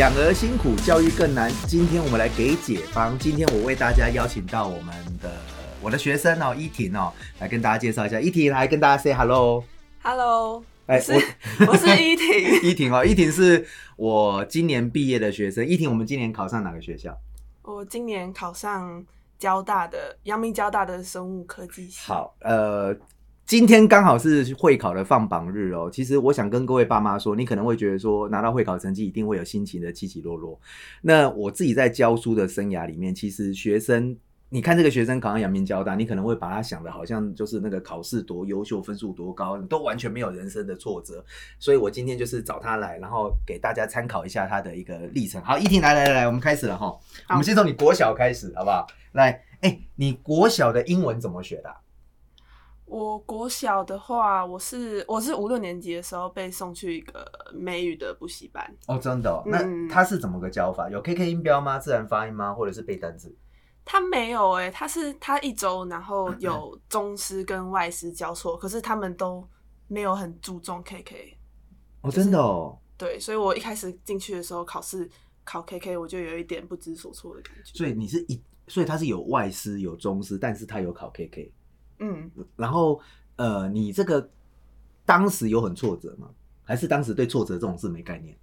养儿辛苦，教育更难。今天我们来给解方。今天我为大家邀请到我们的我的学生哦，依婷哦，来跟大家介绍一下。依婷来跟大家 say hello。Hello，哎我是 我是依婷，依婷哦，依婷是我今年毕业的学生。依婷，我们今年考上哪个学校？我今年考上交大的阳明交大的生物科技系。好，呃，今天刚好是会考的放榜日哦。其实我想跟各位爸妈说，你可能会觉得说拿到会考成绩一定会有心情的起起落落。那我自己在教书的生涯里面，其实学生。你看这个学生考上阳明交大，你可能会把他想的好像就是那个考试多优秀，分数多高，都完全没有人生的挫折。所以我今天就是找他来，然后给大家参考一下他的一个历程。好，依婷来来来来，我们开始了哈。我们先从你国小开始，好不好？来，哎、你国小的英文怎么学的啊、我国小的话，我是我是五六年级的时候被送去一个美语的补习班。哦，真的、哦？那嗯它是怎么个教法？有 KK 音标吗？自然发音吗？或者是背单词？他没有哎、他是他一周，然后 有中师跟外师交错，可是他们都没有很注重 KK。哦，真的哦。对，所以我一开始进去的时候考试考 KK，我就有一点不知所措的感觉。所以你是一，所以他是有外师有中师，但是他有考 KK。嗯，然后呃，你这个当时有很挫折吗？还是当时对挫折这种事没概念？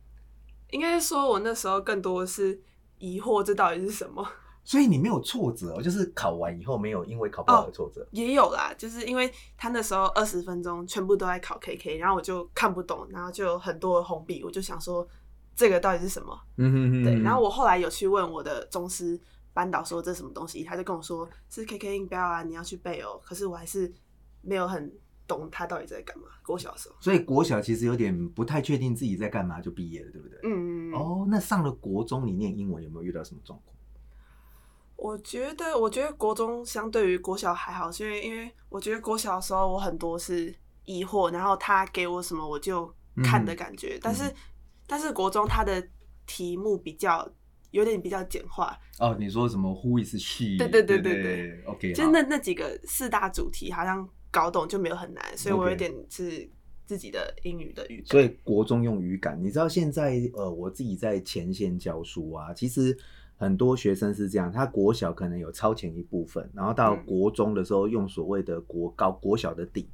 应该说我那时候更多的是疑惑，这到底是什么？所以你没有挫折哦，就是考完以后没有因为考不好而挫折。也有啦，就是因为他那时候二十分钟全部都在考 KK，然后我就看不懂，然后就有很多红笔，我就想说这个到底是什么？嗯哼哼对，然后我后来有去问我的宗师班导说这是什么东西，他就跟我说是 KK 音标啊，你要去背哦。可是我还是没有很懂他到底在干嘛。国小的时候，所以国小其实有点不太确定自己在干嘛就毕业了，对不对？嗯，哦，那上了国中，你念英文有没有遇到什么状况？我觉得，我觉得国中相对于国小还好，是因为因为我觉得国小的时候我很多是疑惑，然后他给我什么我就看的感觉，但是但是国中他的题目比较有点比较简化，哦，你说什么 Who is she？对对对对对对 OK，就那那几个四大主题好像搞懂就没有很难，所以我有点是自己的英语的语感。所以国中用语感，你知道现在呃，我自己在前线教书啊，其实很多学生是这样，他国小可能有超前一部分，然后到嗯。国中的时候用所谓的国高国小的底，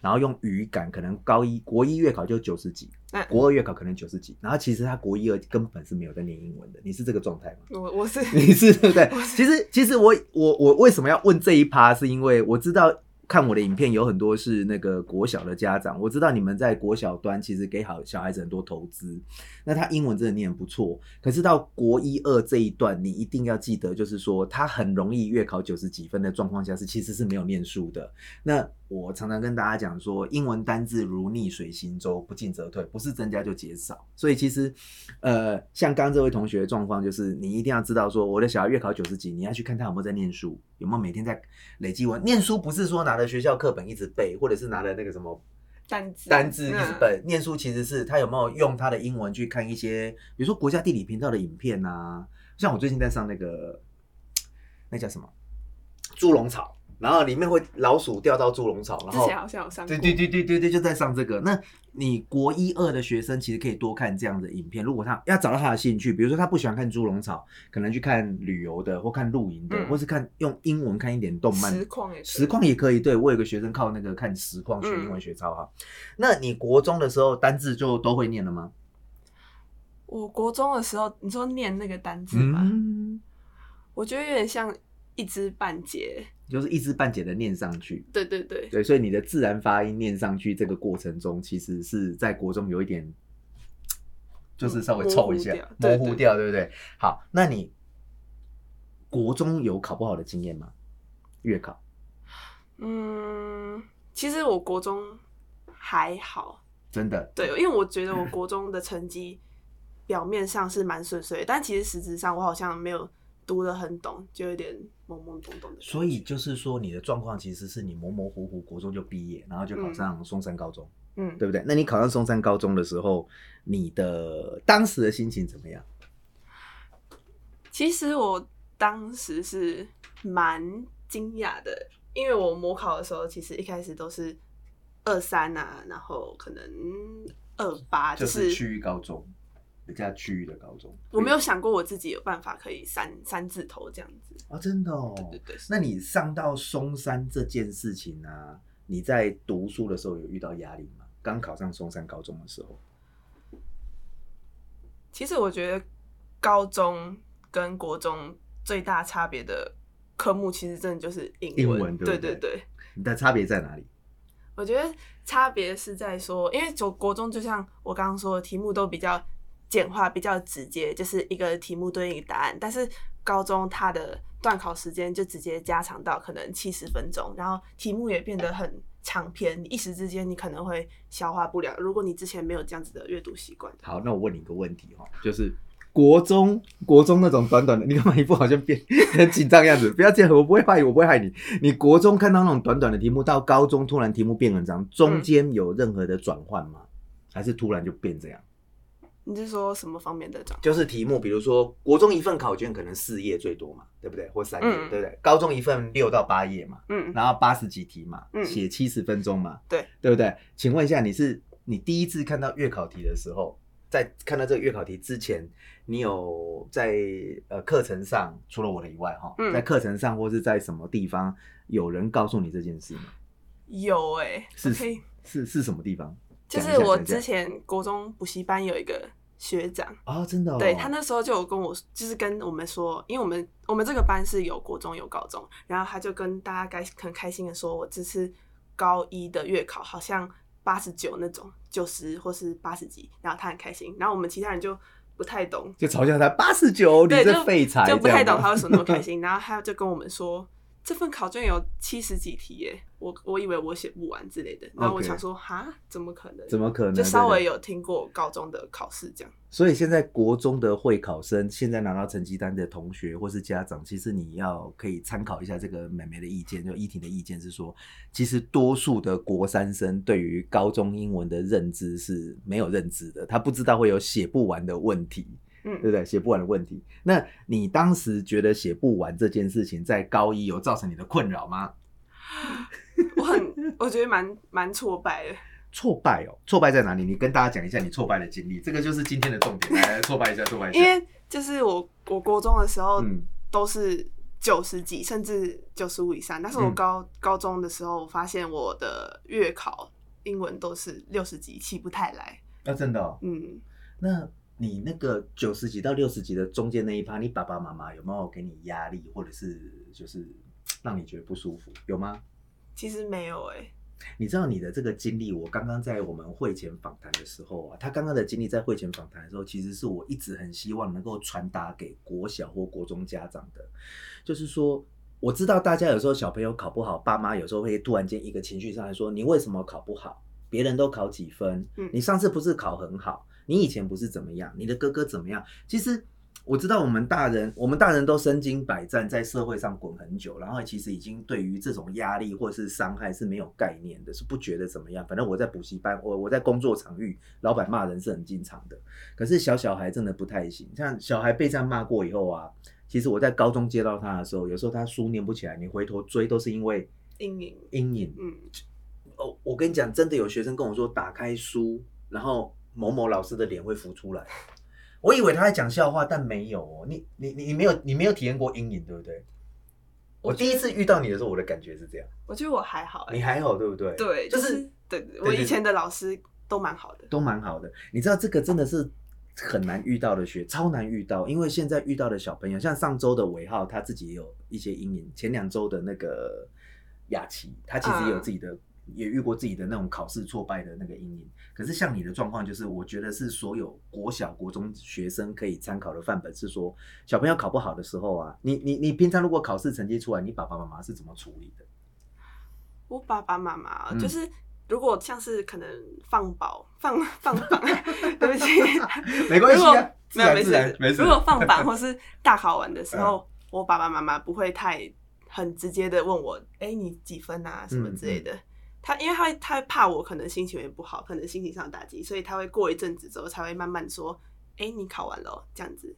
然后用语感，可能高一国一月考就九十几，那国二月考可能九十几，然后其实他国一二根本是没有在念英文的，你是这个状态吗？我我是 你是对不对其实其实我我我为什么要问这一趴，是因为我知道看我的影片有很多是那个国小的家长，我知道你们在国小端其实给好小孩子很多投资，那他英文真的念得不错，可是到国一二这一段，你一定要记得，就是说他很容易月考九十几分的状况下是其实是没有念书的。那我常常跟大家讲说，英文单字如逆水行舟，不进则退，不是增加就减少。所以其实，呃，像刚刚这位同学的状况，就是你一定要知道说，我的小孩月考九十几，你要去看他有没有在念书，有没有每天在累积文。念书不是说拿着学校课本一直背，或者是拿着那个什么单字单字一直嗯背。念书其实是他有没有用他的英文去看一些，比如说国家地理频道的影片啊，像我最近在上那个那叫什么猪笼草。然后里面会老鼠掉到猪笼草，然后之前好像有上过，对对对对对对，就在上这个。那你国一二的学生其实可以多看这样的影片，如果他要找到他的兴趣，比如说他不喜欢看猪笼草，可能去看旅游的，或看露营的，嗯或是看用英文看一点动漫。实况也可以实况也可以，对我有个学生靠那个看实况学英文学超好。那你国中的时候单字就都会念了吗？我国中的时候，你说念那个单字吗？嗯，我觉得有点像一知半解。就是一知半解的念上去。对对对，对，所以你的自然发音念上去这个过程中，其实是在国中有一点，就是稍微凑一下，模糊掉对不对？好，那你国中有考不好的经验吗？月考？嗯，其实我国中还好，真的？对，因为我觉得我国中的成绩表面上是蛮顺遂的，但其实实质上我好像没有读得很懂，就有点懵懵懂懂的。所以就是说，你的状况其实是你模模糊糊，国中就毕业，然后就考上松山高中，嗯，对不对？那你考上松山高中的时候，你的当时的心情怎么样？其实我当时是蛮惊讶的，因为我模考的时候，其实一开始都是二三啊，然后可能二八，就是是区域高中，比较区域的高中？我没有想过我自己有办法可以三三字头这样子。啊，真的哦。对对对。那你上到松山这件事情呢？你在读书的时候有遇到压力吗？刚考上松山高中的时候？其实我觉得高中跟国中最大差别的科目，其实真的就是英文。对对对。你的差别在哪里？我觉得差别是在说，因为就国中就像我刚刚说的，题目都比较简化、比较直接，就是一个题目对应答案。但是高中它的段考时间就直接加长到可能七十分钟，然后题目也变得很长篇，一时之间你可能会消化不了。如果你之前没有这样子的阅读习惯，好，那我问你一个问题哈，就是。国中，国中那种短短的，你干嘛一副好像变很紧张样子？不要这样，我不会害你，我不会害你。你国中看到那种短短的题目，到高中突然题目变很长，中间有任何的转换吗？还是突然就变这样？你是说什么方面的转？就是题目，比如说国中一份考卷可能四页最多嘛，对不对？或三页，对不对？高中一份六到八页嘛，嗯，然后八十几题嘛，嗯，写七十分钟嘛，对，对不对？请问一下，你是你第一次看到月考题的时候？在看到这个月考题之前，你有在呃课程上，除了我的以外，哈，在课程上或是在什么地方有人告诉你这件事吗？有哎，是是是什么地方？就是我之前国中补习班有一个学长啊，真的，对他那时候就有跟我，就是跟我们说，因为我们我们这个班是有国中有高中，然后他就跟大家该很开心的说，我这次高一的月考好像。八十九那种，九十或是八十几，然后他很开心，然后我们其他人就不太懂，就嘲笑他八十九，你这废材，就不太懂他为什么那么开心，然后他就跟我们说。这份考卷有七十几题耶，我我以为我写不完之类的，然后我想说，哈，怎么可能？怎么可能？就稍微有听过高中的考试这样。所以现在国中的会考生，现在拿到成绩单的同学或是家长，其实你要可以参考一下这个美眉的意见，就依婷的意见是说，其实多数的国三生对于高中英文的认知是没有认知的，他不知道会有写不完的问题。对不对？写不完的问题，那你当时觉得写不完这件事情，在高一有造成你的困扰吗？我很，我觉得蛮蛮挫败的。挫败哦，挫败在哪里？你跟大家讲一下你挫败的经历，这个就是今天的重点。来，挫败一下，挫败一下。因为就是我，我国中的时候都是九十几，甚至九十五以上，但是我高高中的时候，我发现我的月考英文都是六十几，起不太来。啊，真的？嗯，那。你那个九十几到六十几的中间那一趴，你爸爸妈妈有没有给你压力，或者是就是 让你觉得不舒服？有吗？其实没有哎。你知道你的这个经历，我刚刚在我们会前访谈的时候啊，他刚刚的经历在会前访谈的时候，其实是我一直很希望能够传达给国小或国中家长的，就是说，我知道大家有时候小朋友考不好，爸妈有时候会突然间一个情绪上来说，你为什么考不好？别人都考几分？嗯，你上次不是考很好？你以前不是怎么样？你的哥哥怎么样？其实我知道，我们大人，我们大人都身经百战，在社会上滚很久，然后其实已经对于这种压力或是伤害是没有概念的，是不觉得怎么样。反正我在补习班，我我在工作场域，老板骂人是很经常的。可是小小孩真的不太行，像小孩被这样骂过以后啊，其实我在高中接到他的时候，有时候他书念不起来，你回头追都是因为阴影，阴影。嗯，哦，我跟你讲，真的有学生跟我说，打开书，然后。某某老师的脸会浮出来，我以为他在讲笑话，但没有哦。你你你没有你没有体验过阴影，对不对？我第一次遇到你的时候，我的感觉是这样。我觉得我还好，你还好，对不对？对，就是对我以前的老师都蛮好的，都蛮好的。你知道这个真的是很难遇到的学，超难遇到。因为现在遇到的小朋友，像上周的尾号，他自己也有一些阴影。前两周的那个雅琪，他其实也有自己的。也遇过自己的那种考试挫败的那个阴影，可是像你的状况，就是我觉得是所有国小、国中学生可以参考的范本，是说小朋友考不好的时候啊，你你你平常如果考试成绩出来，你爸爸妈妈是怎么处理的？我爸爸妈妈就是如果像是可能放榜 放放榜，对不起，没关系，没有没事。没事。如果放榜或是大考完的时候，我爸爸妈妈不会太很直接的问我，哎，你几分啊，什么之类的。他因为他他怕我可能心情也不好，可能心情上打击，所以他会过一阵子之后才会慢慢说：“哎，你考完了。”这样子，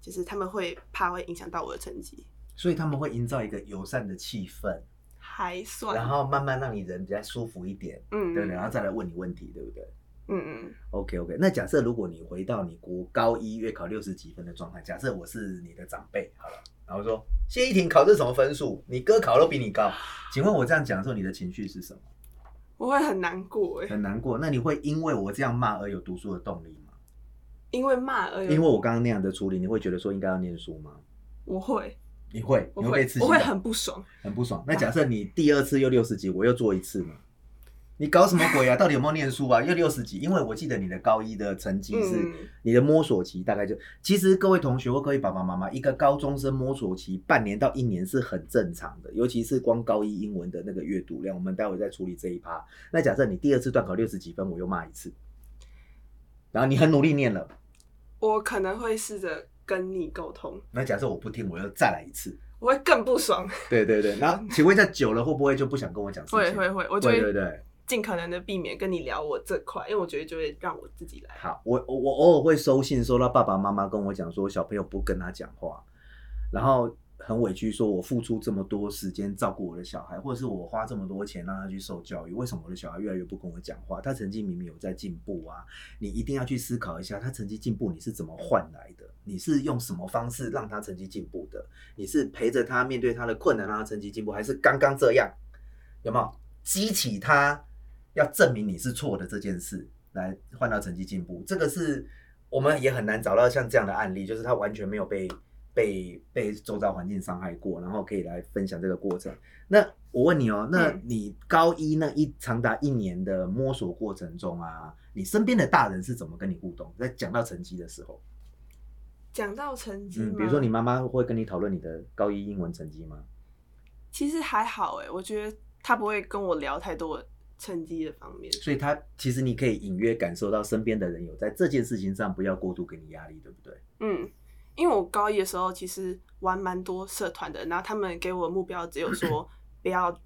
就是他们会怕会影响到我的成绩，所以他们会营造一个友善的气氛，还算，然后慢慢让你人比较舒服一点，嗯，对，然后再来问你问题，对不对？嗯嗯，OK OK，那假设如果你回到你国高一月考六十几分的状态，假设我是你的长辈，好了，然后说谢依婷考这什么分数？你哥考都比你高，请问我这样讲的时候，你的情绪是什么？我会很难过哎，很难过。那你会因为我这样骂而有读书的动力吗？因为骂而有因为我刚刚那样的处理，你会觉得说应该要念书吗？我会，你会，我你会被刺激我会很不爽。很不爽。那 假设你第二次又六十级，我又做一次呢？你搞什么鬼啊？到底有没有念书啊？又六十几？因为我记得你的高一的成绩是、嗯你的摸索期，大概就其实各位同学或各位爸爸妈妈，一个高中生摸索期半年到一年是很正常的，尤其是光高一英文的那个阅读量，我们待会再处理这一趴。那假设你第二次段考六十几分，我又骂一次，然后你很努力念了，我可能会试着跟你沟通，那假设我不听，我又再来一次。我会更不爽。对对对，然后请问一下，久了会不会就不想跟我讲事情？会会会，我就会对对对。尽可能的避免跟你聊我这块，因为我觉得就会让我自己来。好，我我我偶尔会收信，收到爸爸妈妈跟我讲说小朋友不跟他讲话，然后很委屈，说我付出这么多时间照顾我的小孩，或者是我花这么多钱让他去受教育，为什么我的小孩越来越不跟我讲话？他成绩明明有在进步啊，你一定要去思考一下，他成绩进步你是怎么换来的？你是用什么方式让他成绩进步的？你是陪着他面对他的困难让他成绩进步，还是刚刚这样？有没有激起他要证明你是错的这件事，来换到成绩进步？这个是我们也很难找到像这样的案例，就是他完全没有被被被周遭环境伤害过，然后可以来分享这个过程。那我问你哦，那嗯你高一那一长达一年的摸索过程中啊，你身边的大人是怎么跟你互动？在讲到成绩的时候，讲到成绩、嗯，比如说你，妈妈会跟你讨论你的高一英文成绩吗？其实还好哎，我觉得他不会跟我聊太多成绩的方面。所以他其实你可以隐约感受到身边的人有在这件事情上不要过度给你压力，对不对？嗯，因为我高一的时候其实玩蛮多社团的，然后他们给我的目标只有说不要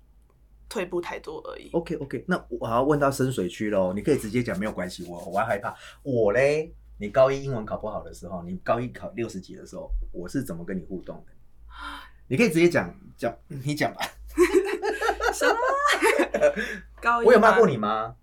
退步太多而已。OK OK，那我要问到深水区喽，你可以直接讲没有关系，我我还害怕。我嘞，你高一英文考不好的时候，你高一考六十几的时候，我是怎么跟你互动的？你可以直接讲讲，你讲吧。什么？高一我有骂过你？吗？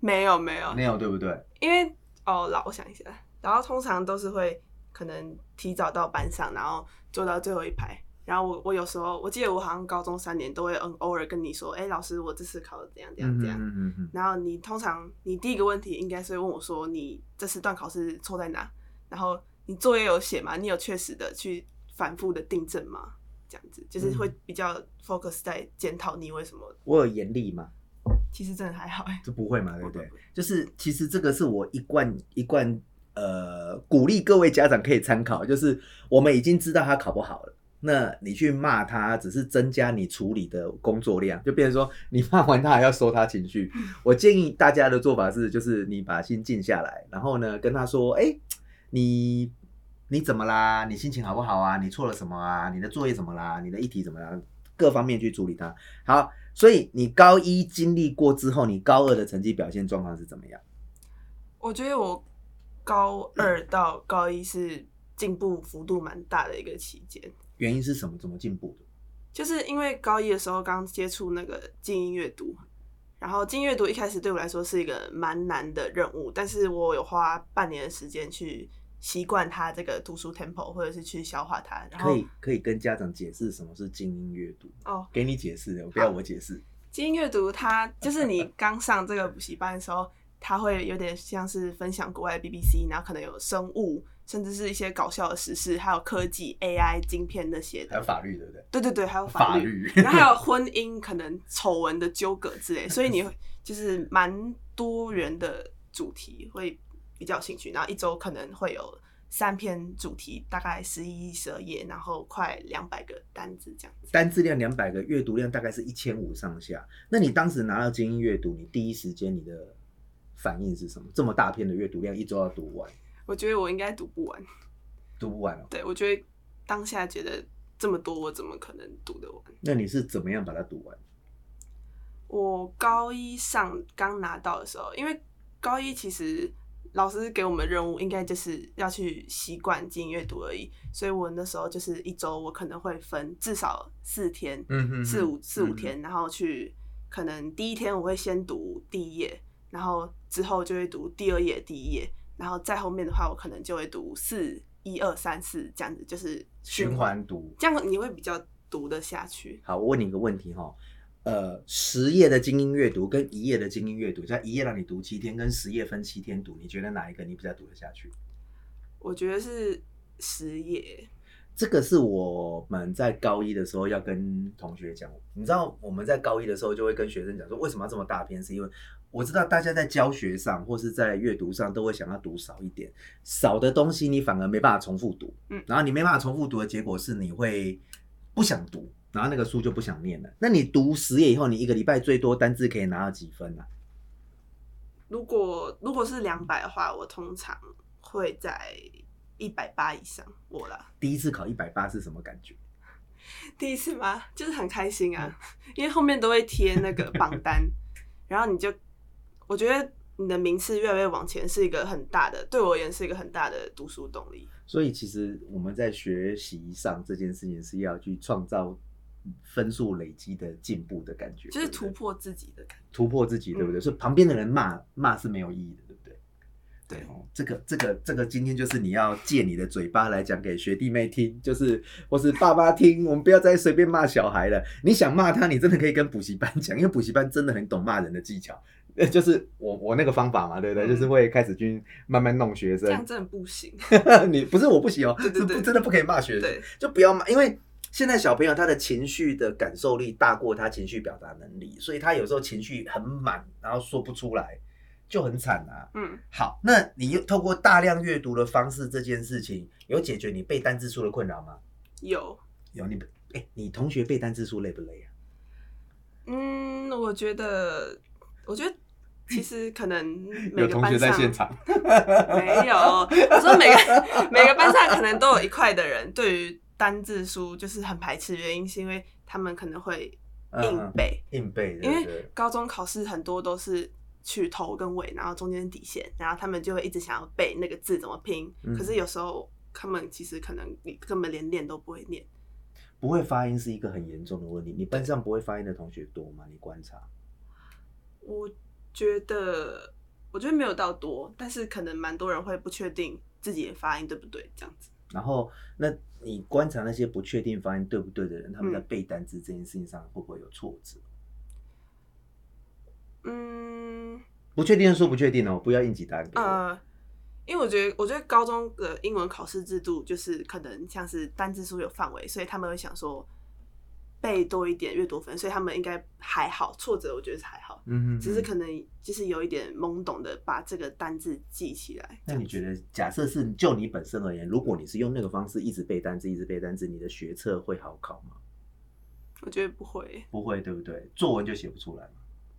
没有没有，没有，对不对？因为哦，老我想一下，然后通常都是会可能提早到班上，然后坐到最后一排。然后我我有时候我记得我好像高中三年都会嗯偶尔跟你说，哎、老师我这次考的怎样怎样怎样。嗯嗯嗯然后你通常你第一个问题应该是问我说你这次段考试错在哪？然后你作业有写吗？你有确实的去反复的订正吗？这样子就是会比较 focus 在检讨你为什么。我有严厉吗？其实真的还好哎、这不会嘛，对不对？就是其实这个是我一贯一贯呃鼓励各位家长可以参考，就是我们已经知道他考不好了。那你去骂他，只是增加你处理的工作量，就变成说你骂完他还要收他情绪。我建议大家的做法是，就是你把心静下来，然后呢跟他说：“哎、你你怎么啦？你心情好不好啊？你错了什么啊？你的作业怎么啦？你的议题怎么啦？各方面去处理它。好，所以你高一经历过之后，你高二的成绩表现状况是怎么样？我觉得我高二到高一是进步幅度蛮大的一个期间，原因是什么？怎么进步的？就是因为高一的时候刚接触那个静音阅读，然后精英阅读一开始对我来说是一个蛮难的任务，但是我有花半年的时间去习惯他这个读书 tempo，或者是去消化它，然后可以可以跟家长解释什么是精英阅读，哦，给你解释，不要我解释。精英阅读它就是你刚上这个补习班的时候，它会有点像是分享国外的 BBC，然后可能有生物，甚至是一些搞笑的时事，还有科技、AI、晶片那些的。还有法律，对不对？对对对，还有法法律，律然后还有 婚姻可能丑闻的纠葛之类，所以你会就是蛮多元的主题会比较有兴趣，然后一周可能会有三篇主题，大概十一、十二页，然后快两百个单字这样子。单字量两百个，阅读量大概是一千五上下。那你当时拿到精英阅读，你第一时间你的反应是什么？这么大片的阅读量，一周要读完，我觉得我应该读不完，读不完哦。对我觉得当下觉得这么多，我怎么可能读得完？那你是怎么样把它读完？我高一上刚拿到的时候，因为高一其实老师给我们的任务应该就是要去习惯精英阅读而已，所以我那时候就是一周我可能会分至少四天，嗯哼四五四五天，然后去可能第一天我会先读第一页，然后之后就会读第二页、第一页，然后再后面的话，我可能就会读四一二三四这样子，就是循环读，这样你会比较读得下去。好，我问你一个问题哈，呃，十页的精英阅读跟一页的精英阅读，在一页让你读七天，跟十页分七天读，你觉得哪一个你比较读得下去？我觉得是十页。这个是我们在高一的时候要跟同学讲，你知道我们在高一的时候就会跟学生讲说，为什么要这么大篇？是因为我知道大家在教学上或是在阅读上都会想要读少一点，少的东西你反而没办法重复读，嗯然后你没办法重复读的结果是你会不想读，然后那个书就不想念了。那你读十页以后，你一个礼拜最多单字可以拿到几分啊？如果如果是两百的话，我通常会在一百八以上。我啦，第一次考一百八是什么感觉？第一次吗？就是很开心啊，嗯因为后面都会贴那个榜单，然后你就，我觉得你的名次越来越往前是一个很大的，对我而言是一个很大的读书动力。所以其实我们在学习上这件事情是要去创造分数累积的进步的感觉，就是突破自己的感觉。突破自己，对不对？嗯所以旁边的人骂骂是没有意义的，对不对？对哦，这个这个这个今天就是你要借你的嘴巴来讲给学弟妹听，就是或是爸爸听，我们不要再随便骂小孩了。你想骂他，你真的可以跟补习班讲，因为补习班真的很懂骂人的技巧。呃，就是我我那个方法嘛，对不对？嗯就是会开始去慢慢弄学生这样。真的不行。你不是我不行哦，对对对是不真的不可以骂学生。就不要骂，因为现在小朋友他的情绪的感受力大过他情绪表达能力，所以他有时候情绪很满，然后说不出来，就很惨啊。嗯，好，那你又透过大量阅读的方式这件事情，有解决你背单字书的困扰吗？有。有，你哎、你同学背单字书累不累啊？嗯，我觉得，我觉得其实可能每个班上场，没有，我说每个 每个班上可能都有一块的人对于单字书就是很排斥，原因是因为他们可能会硬背，硬背，因为高中考试很多都是去头跟尾，然后中间底线，然后他们就会一直想要背那个字怎么拼，嗯可是有时候他们其实可能你根本连念都不会念。不会发音是一个很严重的问题。你班上不会发音的同学多吗？你观察？我觉得，我觉得没有到多，但是可能蛮多人会不确定自己的发音对不对，这样子。然后，那你观察那些不确定发音对不对的人，他们在嗯背单词这件事情上会不会有挫折？嗯，不确定的说不确定哦，不要应急答案给我。呃，因为我觉得，我觉得高中的英文考试制度就是可能像是单字数有范围，所以他们会想说背多一点阅读分，所以他们应该还好。挫折我觉得是还好，嗯哼只是可能就是有一点懵懂的把这个单字记起来。那你觉得，假设是就你本身而言，如果你是用那个方式一直背单字，一直背单字，你的学测会好考吗？我觉得不会，不会，对不对？作文就写不出来嘛。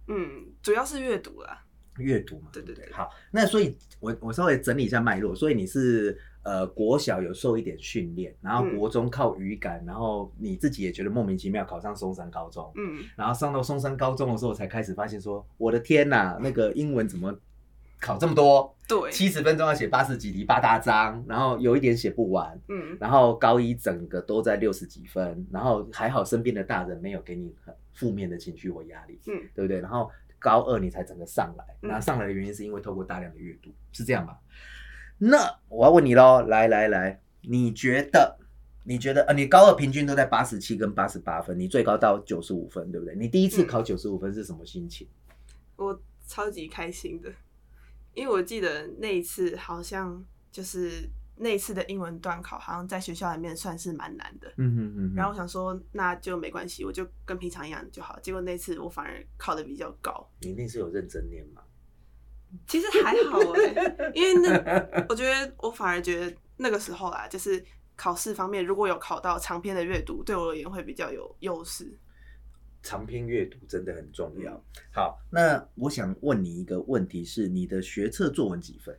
嗯，主要是阅读啦。阅读嘛？对对对好，那所以我我稍微整理一下脉络，所以你是呃国小有受一点训练，然后嗯国中靠语感，然后你自己也觉得莫名其妙考上松山高中，嗯，然后上到松山高中的时候才开始发现说，我的天呐，那个英文怎么考这么多？对，七十分钟要写八十几题八大章，然后有一点写不完，嗯然后高一整个都在六十几分，然后还好身边的大人没有给你很负面的情绪或压力，嗯，对不对？然后高二你才整个上来，嗯然后上来的原因是因为透过大量的阅读，是这样吧？那我要问你喽，来来来，你觉得？你觉得呃，你高二平均都在八十七跟八十八分，你最高到九十五分，对不对？你第一次嗯考九十五分是什么心情？我超级开心的，因为我记得那一次好像就是那一次的英文段考，好像在学校里面算是蛮难的。嗯嗯嗯然后我想说，那就没关系，我就跟平常一样就好。结果那次我反而考的比较高，你那次有认真念吗？其实还好哎、因为那我觉得我反而觉得那个时候啦，就是考试方面，如果有考到长篇的阅读，对我而言会比较有优势。长篇阅读真的很重要。好，那我想问你一个问题是，你的学测作文几分？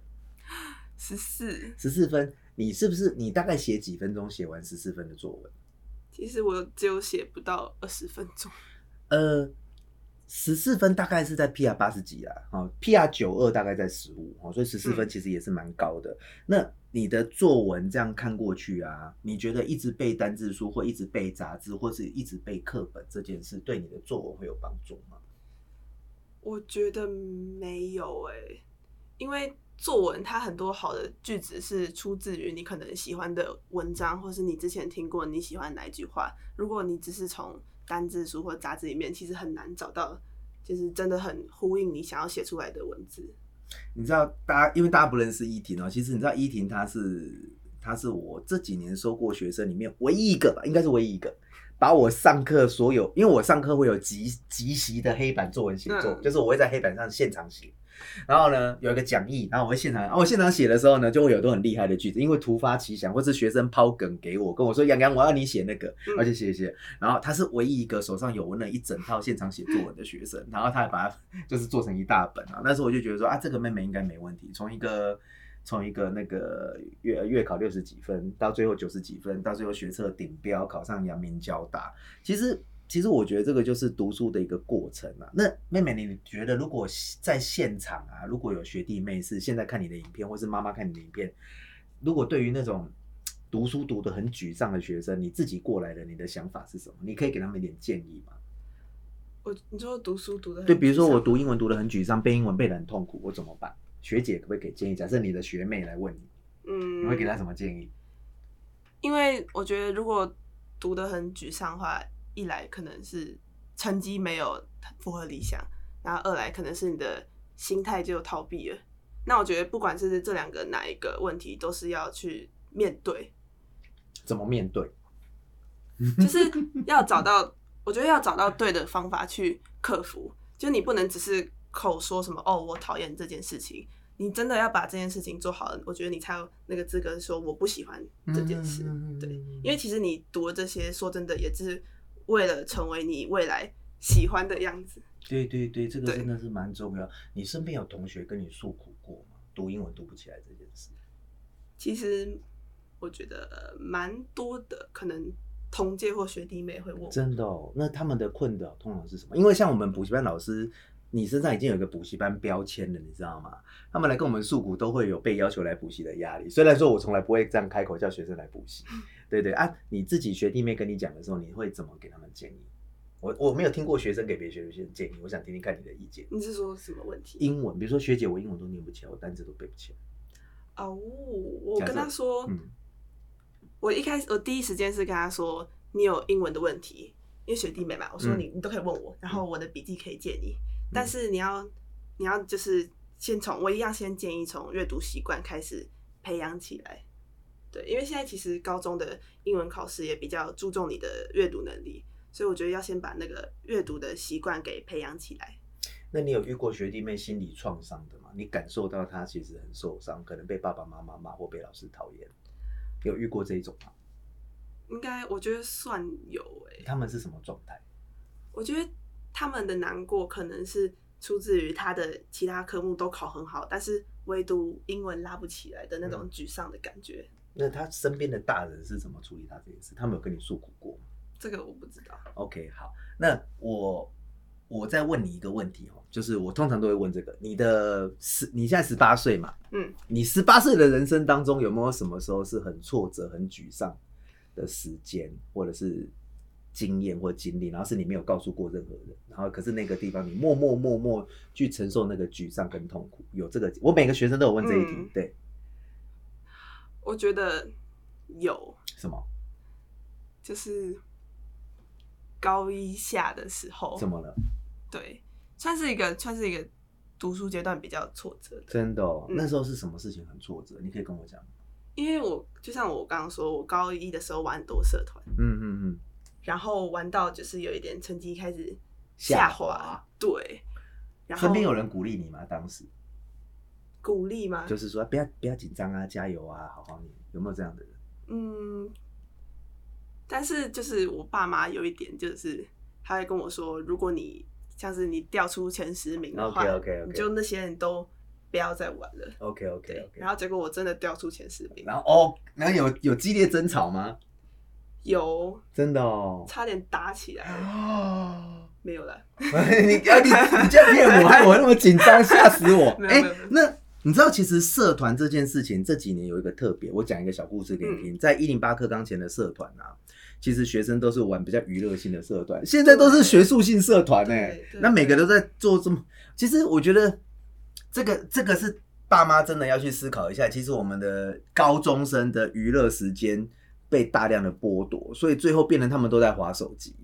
十四，十四分。你是不是你大概写几分钟写完十四分的作文？其实我只有写不到二十分钟。呃，十四分大概是在 PR 八十几啦，哦，PR 九二大概在十五，哦，所以十四分嗯其实也是蛮高的。那你的作文这样看过去啊，你觉得一直背单字书或一直背杂志或是一直背课本这件事，对你的作文会有帮助吗？我觉得没有诶、因为作文它很多好的句子是出自于你可能喜欢的文章，或是你之前听过你喜欢哪一句话。如果你只是从单字书或杂志里面，其实很难找到就是真的很呼应你想要写出来的文字。你知道，大家因为大家不认识依婷哦，其实你知道依婷她是她是我这几年收过学生里面唯一一个吧，应该是唯一一个。把我上课所有，因为我上课会有即即席的黑板作文写作，嗯就是我会在黑板上现场写。然后呢，有一个讲义，然后我会现场，然后我现场写的时候呢，就会有很多很厉害的句子，因为突发奇想，或是学生抛梗给我，跟我说杨洋，我要你写那个，嗯而且写写。然后他是唯一一个手上有纹了一整套现场写作文的学生，然后他还把它就是做成一大本啊。那时候我就觉得说啊，这个妹妹应该没问题，从一个从一个那个月月考六十几分，到最后九十几分，到最后学测顶标考上阳明交大，其实。其实我觉得这个就是读书的一个过程啊。那妹妹，你觉得如果在现场啊，如果有学弟妹是现在看你的影片，或是妈妈看你的影片，如果对于那种读书读得很沮丧的学生，你自己过来的，你的想法是什么？你可以给他们一点建议吗？我你说读书读的对，比如说我读英文读得很沮丧，背英文背得很痛苦，我怎么办？学姐可不可以给建议？假设你的学妹来问你，嗯，你会给她什么建议？因为我觉得如果读得很沮丧的话，一来可能是成绩没有符合理想，然后二来可能是你的心态就逃避了。那我觉得不管是这两个哪一个问题，都是要去面对，怎么面对？就是要找到，我觉得要找到对的方法去克服。就你不能只是口说什么哦，我讨厌这件事情，你真的要把这件事情做好了，我觉得你才有那个资格说我不喜欢这件事。对，因为其实你读了这些，说真的，也只是为了成为你未来喜欢的样子。对对对，这个真的是蛮重要。你身边有同学跟你诉苦过吗？读英文读不起来这件事？其实我觉得蛮多的，可能同届或学弟妹会问我，真的哦，那他们的困扰通常是什么？因为像我们补习班老师，你身上已经有一个补习班标签了，你知道吗？他们来跟我们诉苦，都会有被要求来补习的压力。虽然说我从来不会这样开口叫学生来补习，对对啊，你自己学弟妹跟你讲的时候，你会怎么给他们建议？我我没有听过学生给别的学生建议，我想听听看你的意见。你是说什么问题？英文，比如说学姐，我英文都念不起来，我单词都背不起来。哦，我跟他说，嗯，我一开始我第一时间是跟他说，你有英文的问题，因为学弟妹嘛，我说嗯你你都可以问我，然后我的笔记可以借你，但是你要你要就是先从我一样先建议从阅读习惯开始培养起来。对，因为现在其实高中的英文考试也比较注重你的阅读能力，所以我觉得要先把那个阅读的习惯给培养起来。那你有遇过学弟妹心理创伤的吗？你感受到他其实很受伤，可能被爸爸妈妈骂或被老师讨厌，有遇过这一种吗？应该我觉得算有诶、他们是什么状态？我觉得他们的难过可能是出自于他的其他科目都考很好，但是唯独英文拉不起来的那种沮丧的感觉。那他身边的大人是怎么处理他这件事？他们有跟你诉苦过吗这个我不知道。？OK，好，那我我再问你一个问题哦，就是我通常都会问这个：你的十，你现在十八岁嘛？嗯，你十八岁的人生当中，有没有什么时候是很挫折、很沮丧的时间，或者是经验或经历，然后是你没有告诉过任何人，然后可是那个地方你默默默默去承受那个沮丧跟痛苦，有这个，我每个学生都有问这一题，嗯对，我觉得有，什么？就是高一下的时候，怎么了？对，算是一个算是一个读书阶段比较挫折的，真的、哦，嗯那时候是什么事情很挫折？你可以跟我讲。因为我就像我刚刚说，我高一的时候玩很多社团，嗯嗯嗯，然后玩到就是有一点成绩开始下滑，滑对，然后身边有人鼓励你吗？当时鼓励吗？就是说不要不要紧张啊，加油啊，好好念，有没有这样的人？嗯，但是就是我爸妈有一点，就是他会跟我说，如果你像是你掉出前十名的话 OK，OK，OK 你就那些人都不要再玩了。OK OK OK，然后结果我真的掉出前十名，然后哦，然后有有激烈争吵吗？有真的哦。差点打起来了，哦，没有了。你啊你你这样骗我，害我那么紧张，吓死我！哎、那你知道其实社团这件事情这几年有一个特别，我讲一个小故事给你听。在一零八课纲前的社团啊，其实学生都是玩比较娱乐性的社团，现在都是学术性社团哎、对对那每个都在做这么，其实我觉得这个这个是爸妈真的要去思考一下，其实我们的高中生的娱乐时间被大量的剥夺，所以最后变成他们都在划手机。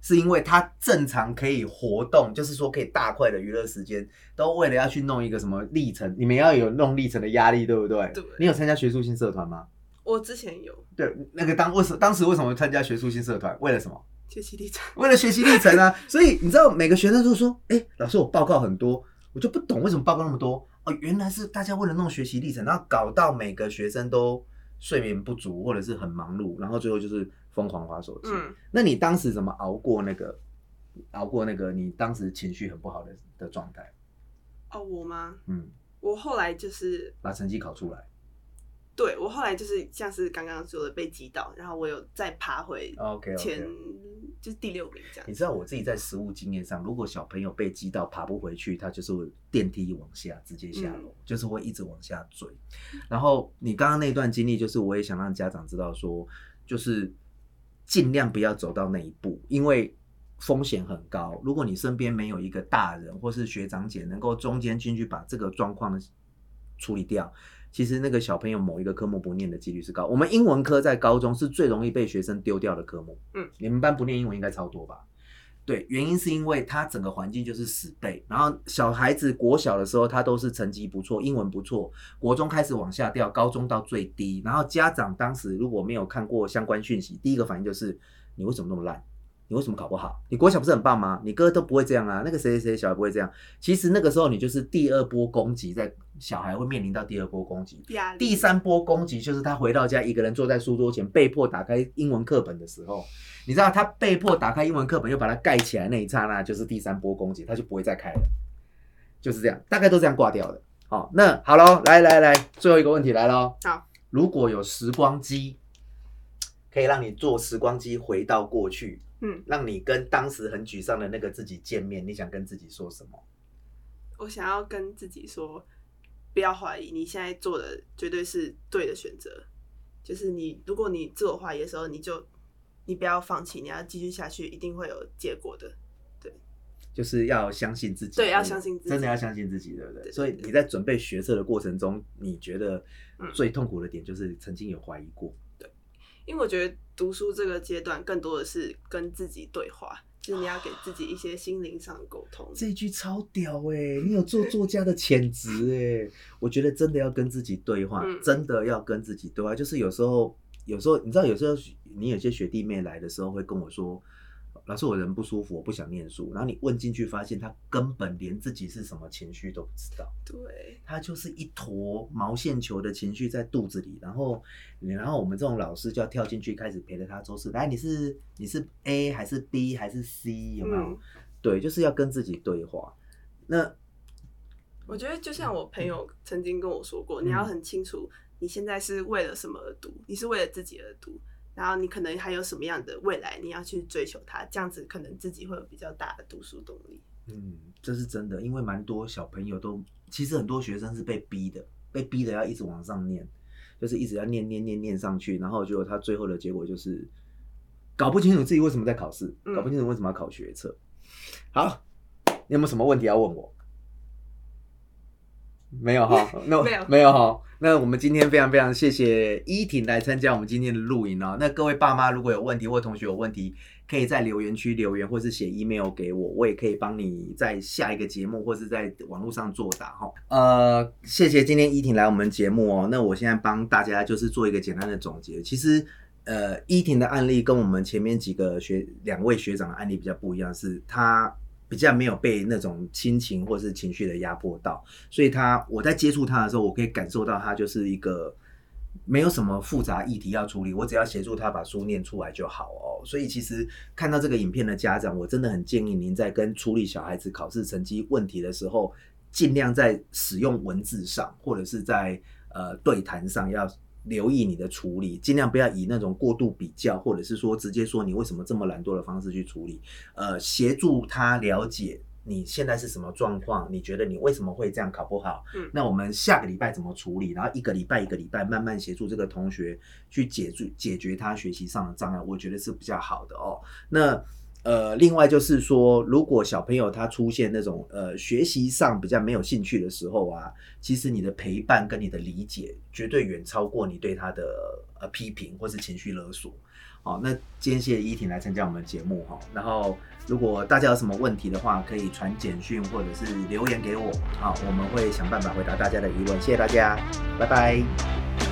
是因为他正常可以活动，就是说可以大块的娱乐时间，都为了要去弄一个什么历程，你们要有弄历程的压力，对不对？对你有参加学术性社团吗？我之前有对，那个当为什当时为什么参加学术性社团？为了什么？学习历程，为了学习历程啊！所以你知道每个学生都说：“哎、老师，我报告很多，我就不懂为什么报告那么多哦，原来是大家为了弄学习历程，然后搞到每个学生都睡眠不足或者是很忙碌，然后最后就是疯狂划手机。嗯，那你当时怎么熬过那个熬过那个你当时情绪很不好的的状态？哦，我吗？嗯，我后来就是把成绩考出来。对我后来就是像是刚刚说的被击倒，然后我有再爬回 OK 前。就是第六名这样你。知道我自己在实物经验上，如果小朋友被击倒爬不回去，他就是会电梯往下直接下楼，就是会一直往下坠。然后你刚刚那段经历，就是我也想让家长知道说，就是尽量不要走到那一步，因为风险很高。如果你身边没有一个大人或是学长姐能够中间进去把这个状况处理掉，其实那个小朋友某一个科目不念的几率是高。我们英文科在高中是最容易被学生丢掉的科目。嗯，你们班不念英文应该超多吧？对，原因是因为他整个环境就是死背，然后小孩子国小的时候他都是成绩不错，英文不错，国中开始往下掉，高中到最低，然后家长当时如果没有看过相关讯息，第一个反应就是你为什么那么烂？你为什么考不好？你国小不是很棒吗？你哥都不会这样啊，那个谁谁谁小孩不会这样。其实那个时候你就是第二波攻击，在小孩会面临到第二波攻击。第三波攻击就是他回到家一个人坐在书桌前，被迫打开英文课本的时候，你知道他被迫打开英文课本又把它盖起来那一刹那，就是第三波攻击，他就不会再开了，就是这样，大概都这样挂掉的。好，那好喽，来来来，最后一个问题来喽。好，如果有时光机，可以让你坐时光机回到过去，嗯，让你跟当时很沮丧的那个自己见面，你想跟自己说什么？我想要跟自己说，不要怀疑，你现在做的绝对是对的选择。就是你，如果你自我怀疑的时候，你就你不要放弃，你要继续下去，一定会有结果的。对就是要相信自己，对要相信自己真的要相信自己，对不对？所以你在准备学测的过程中，你觉得嗯最痛苦的点就是曾经有怀疑过，对因为我觉得读书这个阶段更多的是跟自己对话，就是你要给自己一些心灵上的沟通。这句超屌哎、你有做作家的潜质哎，我觉得真的要跟自己对话，嗯真的要跟自己对话。就是有时候，有时候你知道，有时候你有些学弟妹来的时候会跟我说。老师，我人不舒服，我不想念书。然后你问进去，发现他根本连自己是什么情绪都不知道。对，他就是一坨毛线球的情绪在肚子里，然后，然后我们这种老师就要跳进去，开始陪着他做事。来，你是你是 A 还是 B 还是 C？有没有？嗯对，就是要跟自己对话。那我觉得就像我朋友曾经跟我说过，你要很清楚你现在是为了什么而读，你是为了自己而读，然后你可能还有什么样的未来你要去追求它，这样子可能自己会有比较大的读书动力。嗯，这是真的，因为蛮多小朋友都，其实很多学生是被逼的，被逼的要一直往上念，就是一直要念念念念上去，然后结果他最后的结果就是搞不清楚自己为什么在考试，嗯搞不清楚为什么要考学测。好，你有没有什么问题要问我？没有哈，那没有没有哈。那我们今天非常非常谢谢依婷来参加我们今天的录影哦。那各位爸妈如果有问题或同学有问题，可以在留言区留言，或是写 email 给我，我也可以帮你在下一个节目或是在网络上作答哈。呃，谢谢今天依婷来我们节目哦。那我现在帮大家就是做一个简单的总结。其实，呃，依婷的案例跟我们前面几个学两位学长的案例比较不一样，是她比较没有被那种亲情或是情绪的压迫到，所以他我在接触他的时候，我可以感受到他就是一个没有什么复杂议题要处理，我只要协助他把书念出来就好哦。所以其实看到这个影片的家长，我真的很建议您在跟处理小孩子考试成绩问题的时候，尽量在使用文字上或者是在呃对谈上要。留意你的处理，尽量不要以那种过度比较，或者是说直接说你为什么这么懒惰的方式去处理。呃，协助他了解你现在是什么状况？你觉得你为什么会这样考不好？嗯那我们下个礼拜怎么处理？然后一个礼拜一个礼拜慢慢协助这个同学去解决解决他学习上的障碍，我觉得是比较好的哦。那呃，另外就是说，如果小朋友他出现那种呃学习上比较没有兴趣的时候啊，其实你的陪伴跟你的理解，绝对远超过你对他的呃批评或是情绪勒索。好，那今天谢谢依婷来参加我们的节目哈。然后，如果大家有什么问题的话，可以传简讯或者是留言给我，好，我们会想办法回答大家的疑问。谢谢大家，拜拜。